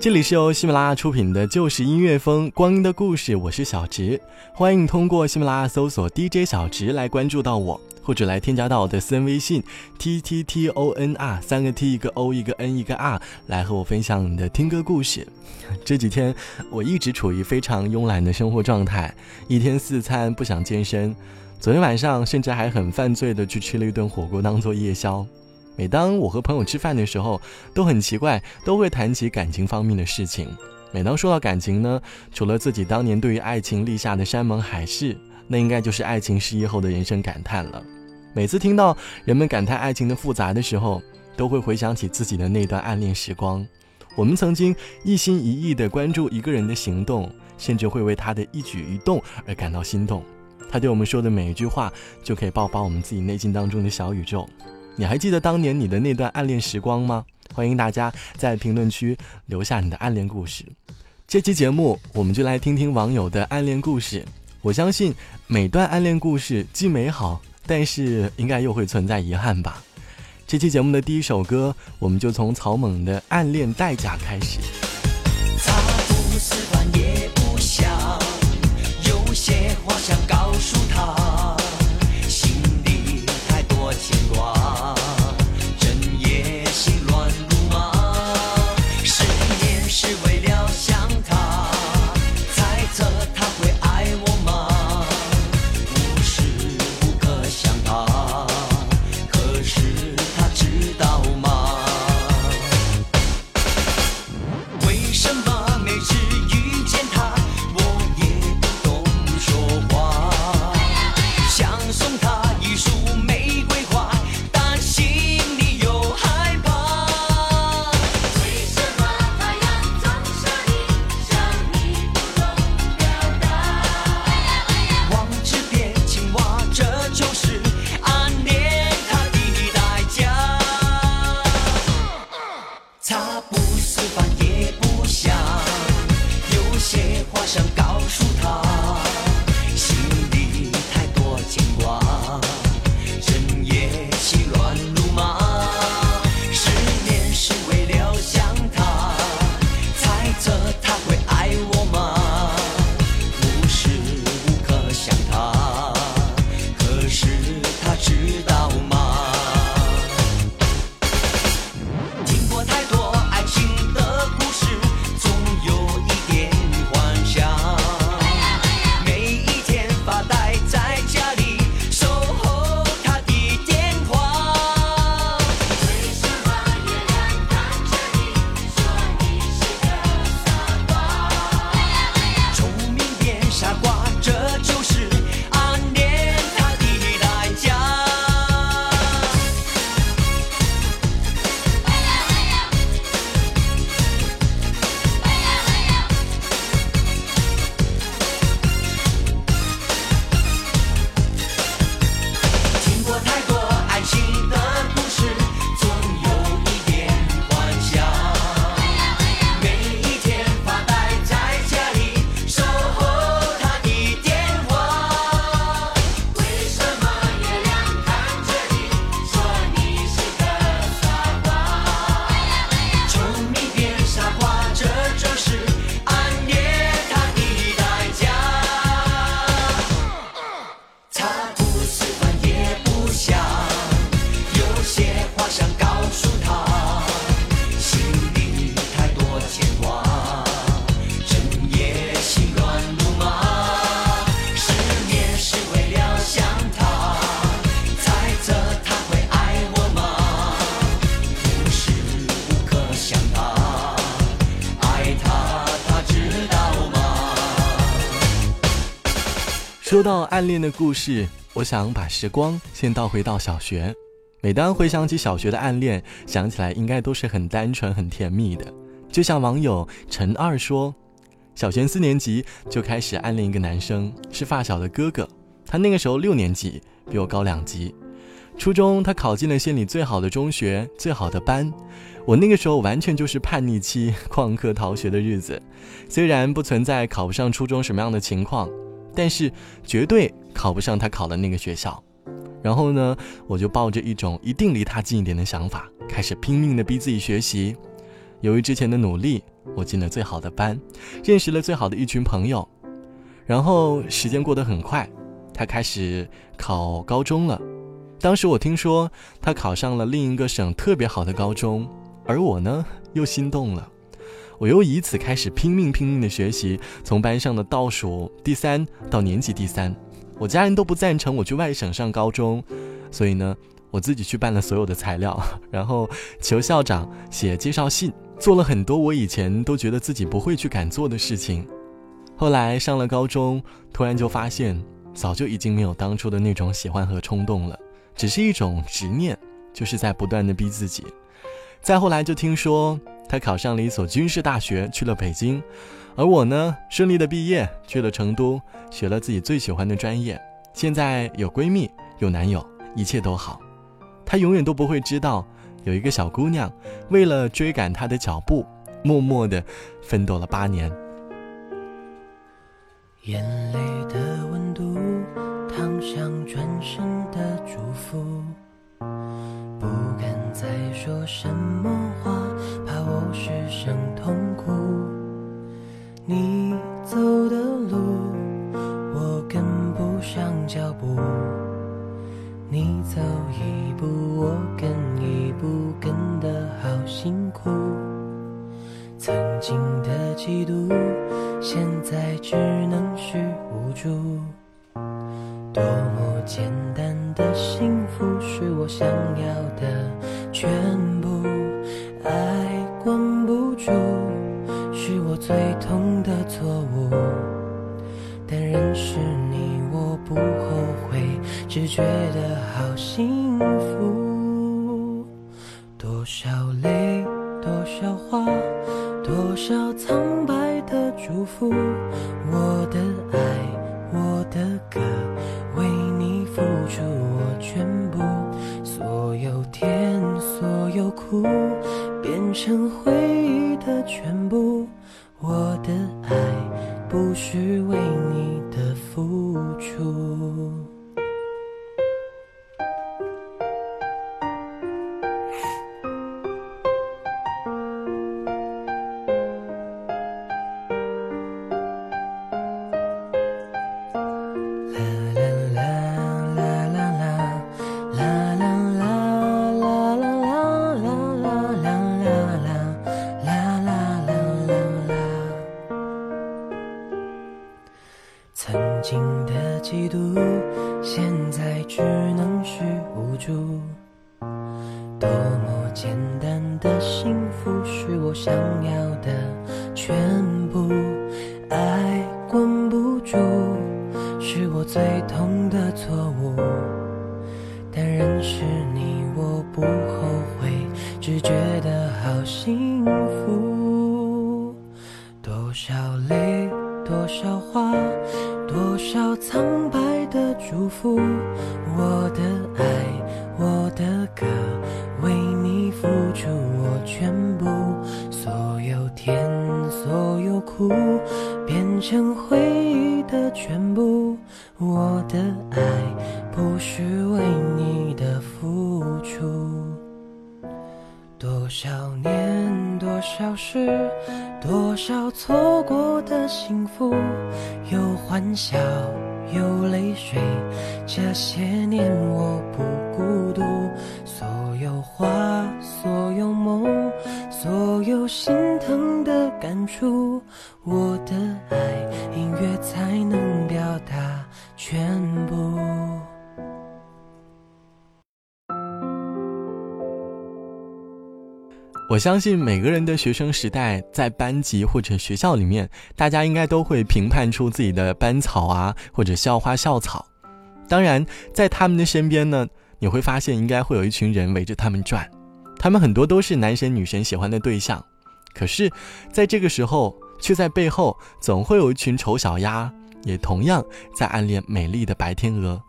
这里是由喜马拉雅出品的《旧时音乐风光阴的故事》，我是小植，欢迎通过喜马拉雅搜索 DJ 小植来关注到我，或者来添加到我的私人微信 t t t o n r 三个 t 一个 o 一个 n 一个 r 来和我分享你的听歌故事。这几天我一直处于非常慵懒的生活状态，一天四餐不想健身，昨天晚上甚至还很犯罪的去吃了一顿火锅当做夜宵。每当我和朋友吃饭的时候，都很奇怪，都会谈起感情方面的事情。每当说到感情呢，除了自己当年对于爱情立下的山盟海誓，那应该就是爱情失意后的人生感叹了。每次听到人们感叹爱情的复杂的时候，都会回想起自己的那段暗恋时光。我们曾经一心一意地关注一个人的行动，甚至会为他的一举一动而感到心动。他对我们说的每一句话，就可以爆发我们自己内心当中的小宇宙。你还记得当年你的那段暗恋时光吗？欢迎大家在评论区留下你的暗恋故事。这期节目我们就来听听网友的暗恋故事。我相信每段暗恋故事既美好，但是应该又会存在遗憾吧。这期节目的第一首歌，我们就从草蜢的《暗恋代价》开始。说到暗恋的故事，我想把时光先倒回到小学。每当回想起小学的暗恋，想起来应该都是很单纯、很甜蜜的。就像网友陈二说，小学四年级就开始暗恋一个男生，是发小的哥哥。他那个时候六年级，比我高两级。初中他考进了县里最好的中学、最好的班。我那个时候完全就是叛逆期、旷课逃学的日子。虽然不存在考不上初中什么样的情况，但是绝对考不上他考的那个学校。然后呢，我就抱着一种一定离他近一点的想法，开始拼命的逼自己学习。由于之前的努力，我进了最好的班，认识了最好的一群朋友。然后时间过得很快，他开始考高中了。当时我听说他考上了另一个省特别好的高中，而我呢又心动了。我又以此开始拼命拼命的学习，从班上的倒数第三到年级第三。我家人都不赞成我去外省上高中，所以呢，我自己去办了所有的材料，然后求校长写介绍信，做了很多我以前都觉得自己不会去敢做的事情。后来上了高中，突然就发现，早就已经没有当初的那种喜欢和冲动了，只是一种执念，就是在不断的逼自己。再后来就听说他考上了一所军事大学，去了北京。而我呢，顺利的毕业，去了成都，学了自己最喜欢的专业。现在有闺蜜，有男友，一切都好。她永远都不会知道，有一个小姑娘，为了追赶他的脚步，默默的奋斗了八年。眼泪的温度，烫伤转身的祝福，不敢再说什曾经的嫉妒，现在只能是无助。多么简单的幸福，是我想要的全部。爱关不住。是我最痛的错误，但认识你我不后悔，只觉得好幸福。不是为你的付出。哭是我最痛的错误但认识你我不后悔只觉得好幸福。多少泪多少话多少苍白的祝福我的爱我的歌为你付出我全部所有甜所有苦变成回忆的全部。我的爱不是为你的付出，多少年，多少事，多少错过的幸福，有欢笑。有泪水，这些年我不孤独。所有话，相信每个人的学生时代，在班级或者学校里面，大家应该都会评判出自己的班草啊，或者校花校草。当然，在他们的身边呢，你会发现应该会有一群人围着他们转，他们很多都是男神女神喜欢的对象，可是，在这个时候，却在背后总会有一群丑小鸭，也同样在暗恋美丽的白天鹅。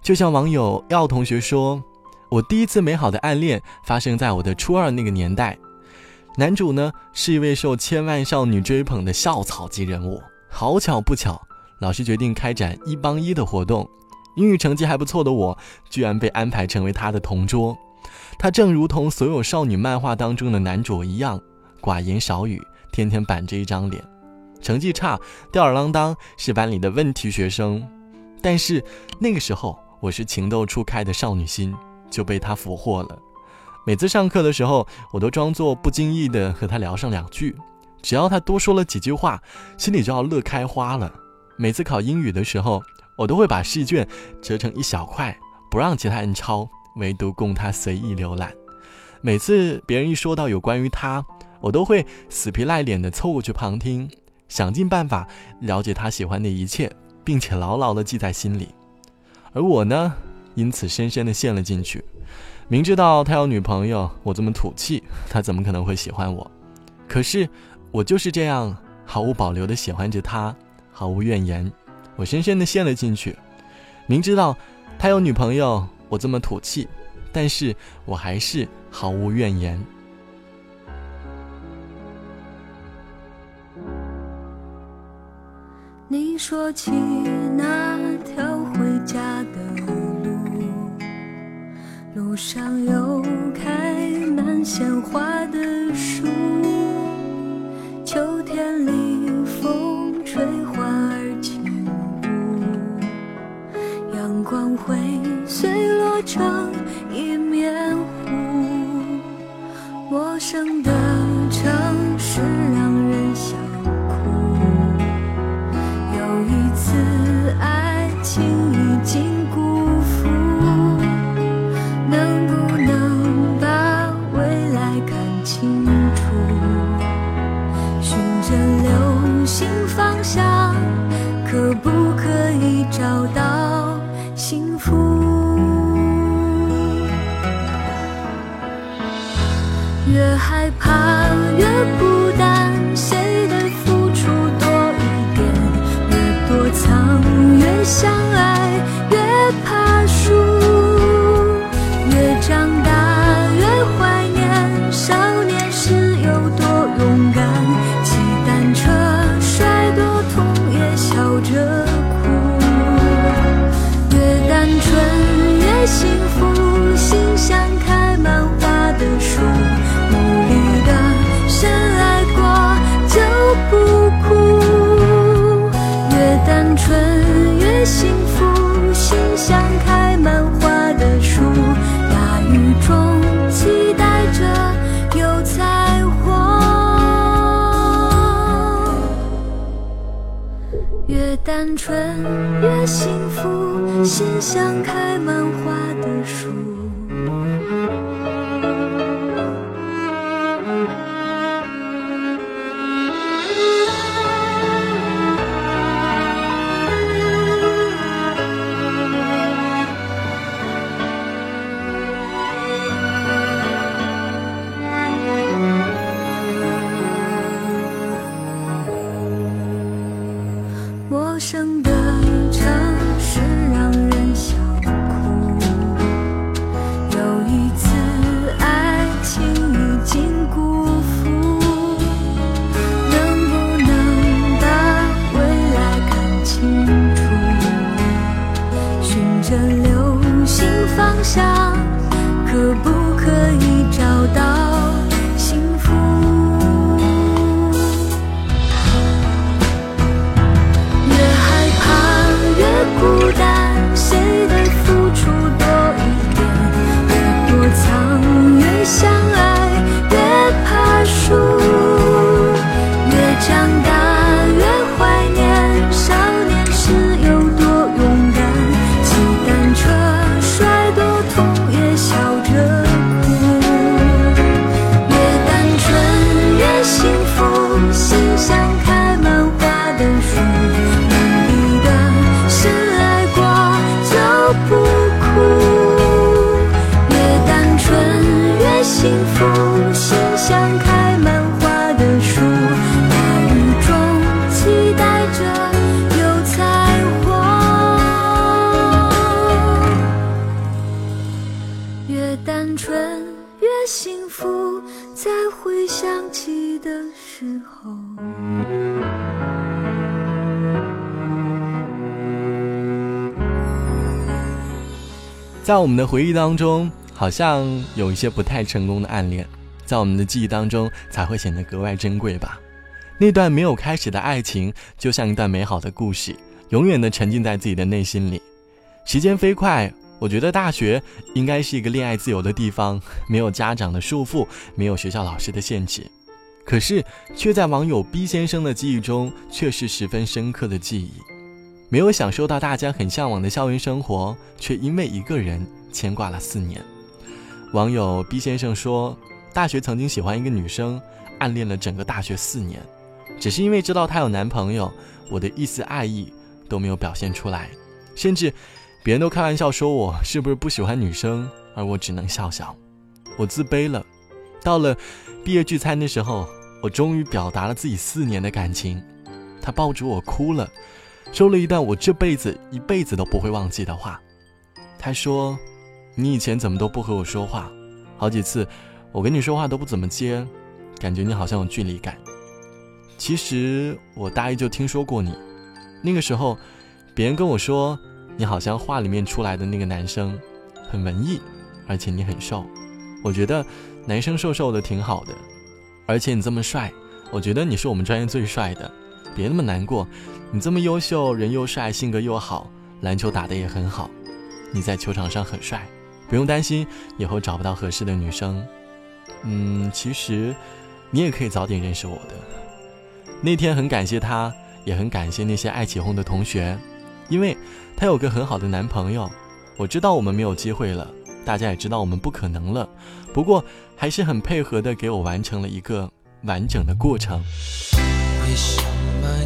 就像网友耀同学说：“我第一次美好的暗恋发生在我的初二那个年代，男主呢是一位受千万少女追捧的校草级人物。好巧不巧，老师决定开展一帮一的活动，英语成绩还不错的我，居然被安排成为他的同桌。他正如同所有少女漫画当中的男主一样，寡言少语，天天板着一张脸，成绩差，吊儿郎当，是班里的问题学生。但是那个时候。”我是情窦初开的少女心，就被他俘获了。每次上课的时候，我都装作不经意的和他聊上两句，只要他多说了几句话，心里就要乐开花了。每次考英语的时候，我都会把试卷折成一小块，不让其他人抄，唯独供他随意浏览。每次别人一说到有关于他，我都会死皮赖脸的凑过去旁听，想尽办法了解他喜欢的一切，并且牢牢的记在心里。而我呢，因此深深的陷了进去。明知道他有女朋友，我这么土气，他怎么可能会喜欢我？可是我就是这样毫无保留的喜欢着他，毫无怨言。我深深的陷了进去。明知道他有女朋友，我这么土气，但是我还是毫无怨言。你说起那条回家上有开满鲜花的越单纯越幸福，心像开满花的树。这流星方向可不可以？在我们的回忆当中，好像有一些不太成功的暗恋，在我们的记忆当中才会显得格外珍贵吧。那段没有开始的爱情，就像一段美好的故事，永远的沉浸在自己的内心里。时间飞快，我觉得大学应该是一个恋爱自由的地方，没有家长的束缚，没有学校老师的限制。可是，却在网友 B 先生的记忆中，却是十分深刻的记忆。没有享受到大家很向往的校园生活，却因为一个人牵挂了四年。网友 B 先生说，大学曾经喜欢一个女生，暗恋了整个大学四年，只是因为知道她有男朋友，我的一丝爱意都没有表现出来，甚至别人都开玩笑说我是不是不喜欢女生，而我只能笑笑，我自卑了。到了毕业聚餐的时候，我终于表达了自己四年的感情，他抱住我哭了。说了一段我这辈子一辈子都不会忘记的话。他说：“你以前怎么都不和我说话？好几次我跟你说话都不怎么接，感觉你好像有距离感。其实我大一就听说过你，那个时候别人跟我说你好像画里面出来的那个男生，很文艺，而且你很瘦。我觉得男生瘦瘦的挺好的，而且你这么帅，我觉得你是我们专业最帅的。别那么难过。”你这么优秀，人又帅，性格又好，篮球打得也很好，你在球场上很帅，不用担心以后找不到合适的女生。嗯，其实你也可以早点认识我的。那天很感谢他，也很感谢那些爱起哄的同学，因为他有个很好的男朋友。我知道我们没有机会了，大家也知道我们不可能了，不过还是很配合的给我完成了一个完整的过程。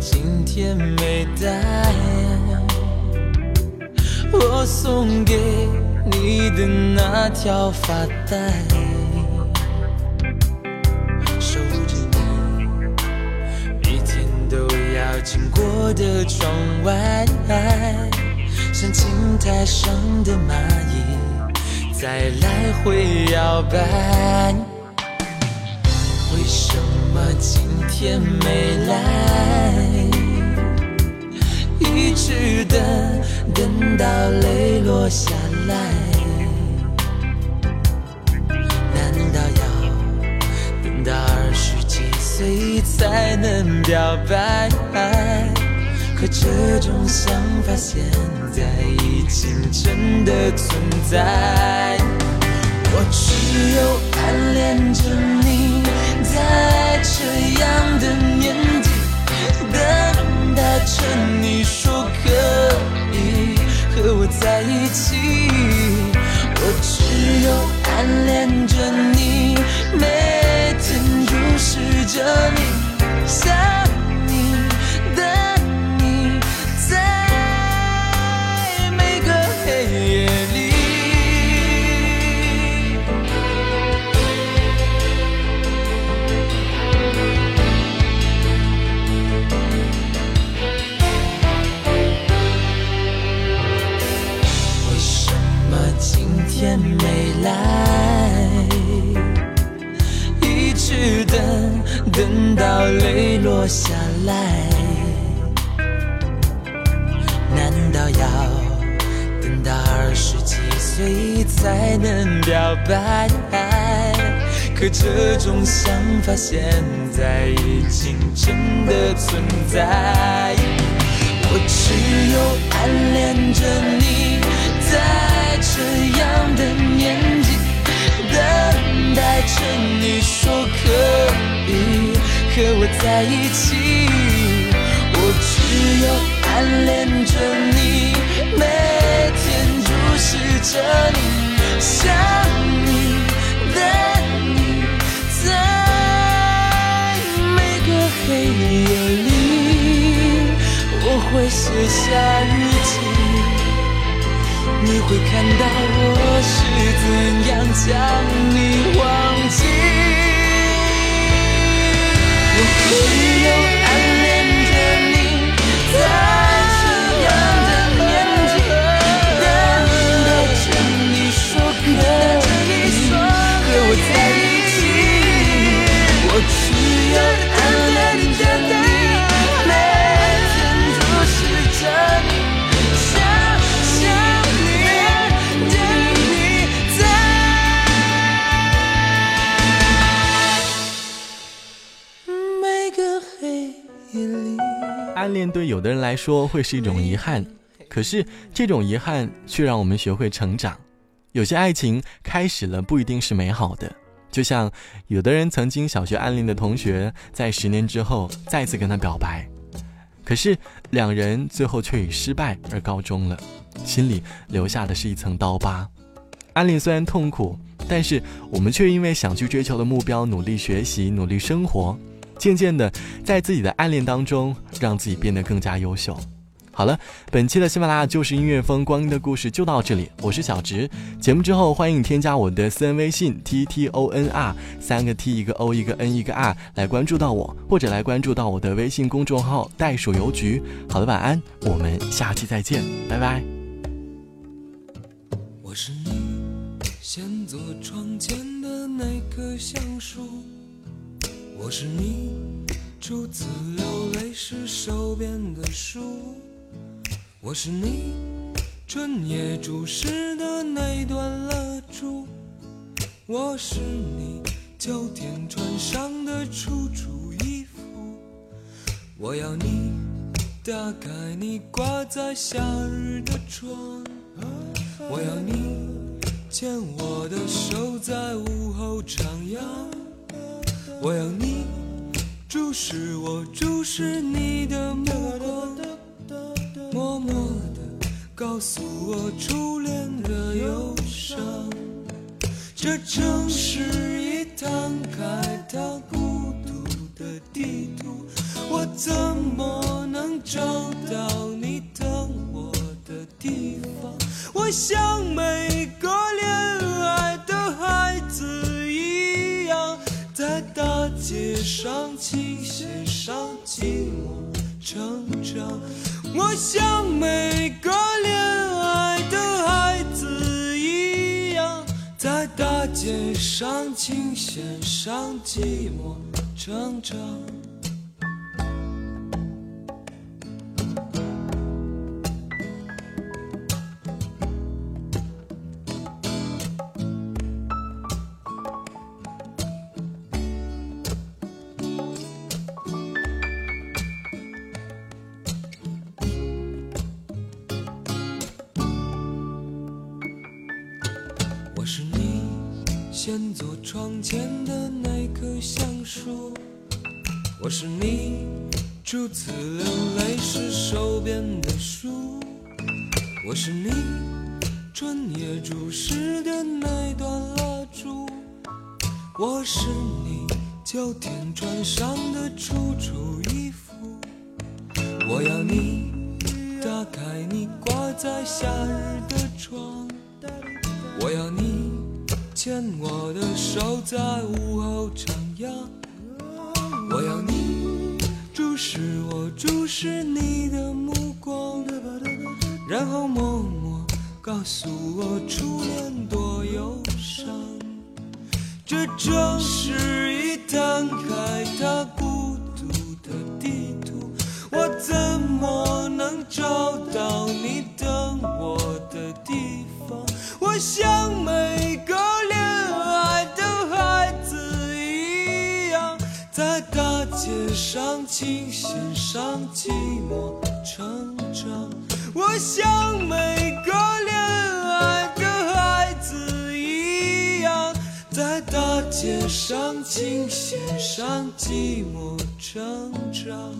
今天没带我送给你的那条发带？守着你每天都要经过的窗外，像青苔上的蚂蚁在来回摇摆。为什么么今天没来？一直等，等到泪落下来。难道要等到二十几岁才能表白？可这种想法现在已经真的存在。我只有暗恋着你，在这样的年纪，等待着你说可以和我在一起。我只有暗恋着你，每天注视着你，想，这种想法现在已经真的存在。我只有暗恋着你，在这样的年纪，等待着你说可以和我在一起。我只有暗恋着你，写下日记，你会看到我是怎样将你忘记。对有的人来说会是一种遗憾，可是这种遗憾却让我们学会成长。有些爱情开始了不一定是美好的，就像有的人曾经小学暗恋的同学，在十年之后再次跟他表白，可是两人最后却以失败而告终了，心里留下的是一层刀疤。暗恋虽然痛苦，但是我们却因为想去追求的目标，努力学习，努力生活。渐渐的，在自己的暗恋当中，让自己变得更加优秀。好了，本期的喜马拉雅就是音乐风光阴的故事就到这里，我是小植。节目之后欢迎添加我的私人微信 t t o n r 三个 t 一个 o 一个 n 一个 r 来关注到我，或者来关注到我的微信公众号袋鼠邮局。好的，晚安，我们下期再见，拜拜。我是你先坐窗前的那棵橡树，我是你初次流泪时手边的书，我是你春夜注视的那段蜡烛，我是你秋天穿上的楚楚衣服，我要你打开你挂在夏日的窗。我要你牵我的手，在午后徜徉。我要你注视我，注视你的目光，默默地告诉我初恋的忧伤。这城市已摊开它孤独的地图，我怎么能找到你等我的地方？我像每个恋街上琴弦上寂寞成长。我像每个恋爱的孩子一样，在大街上琴弦上寂寞成长。是你初次流泪时手边的书，我是你春夜注视的那段蜡烛，我是你秋天穿上的楚楚衣服，我要你打开你挂在夏日的窗。我要你牵我的手，在午后徜徉。我要你注视我，注视你的目光，然后默默告诉我初恋多忧伤。这城市已摊开它孤独的地图，我怎么能找到你等我的地方？我想没上琴弦上寂寞成长。我像每个恋爱的孩子一样，在大街上琴弦上寂寞成长。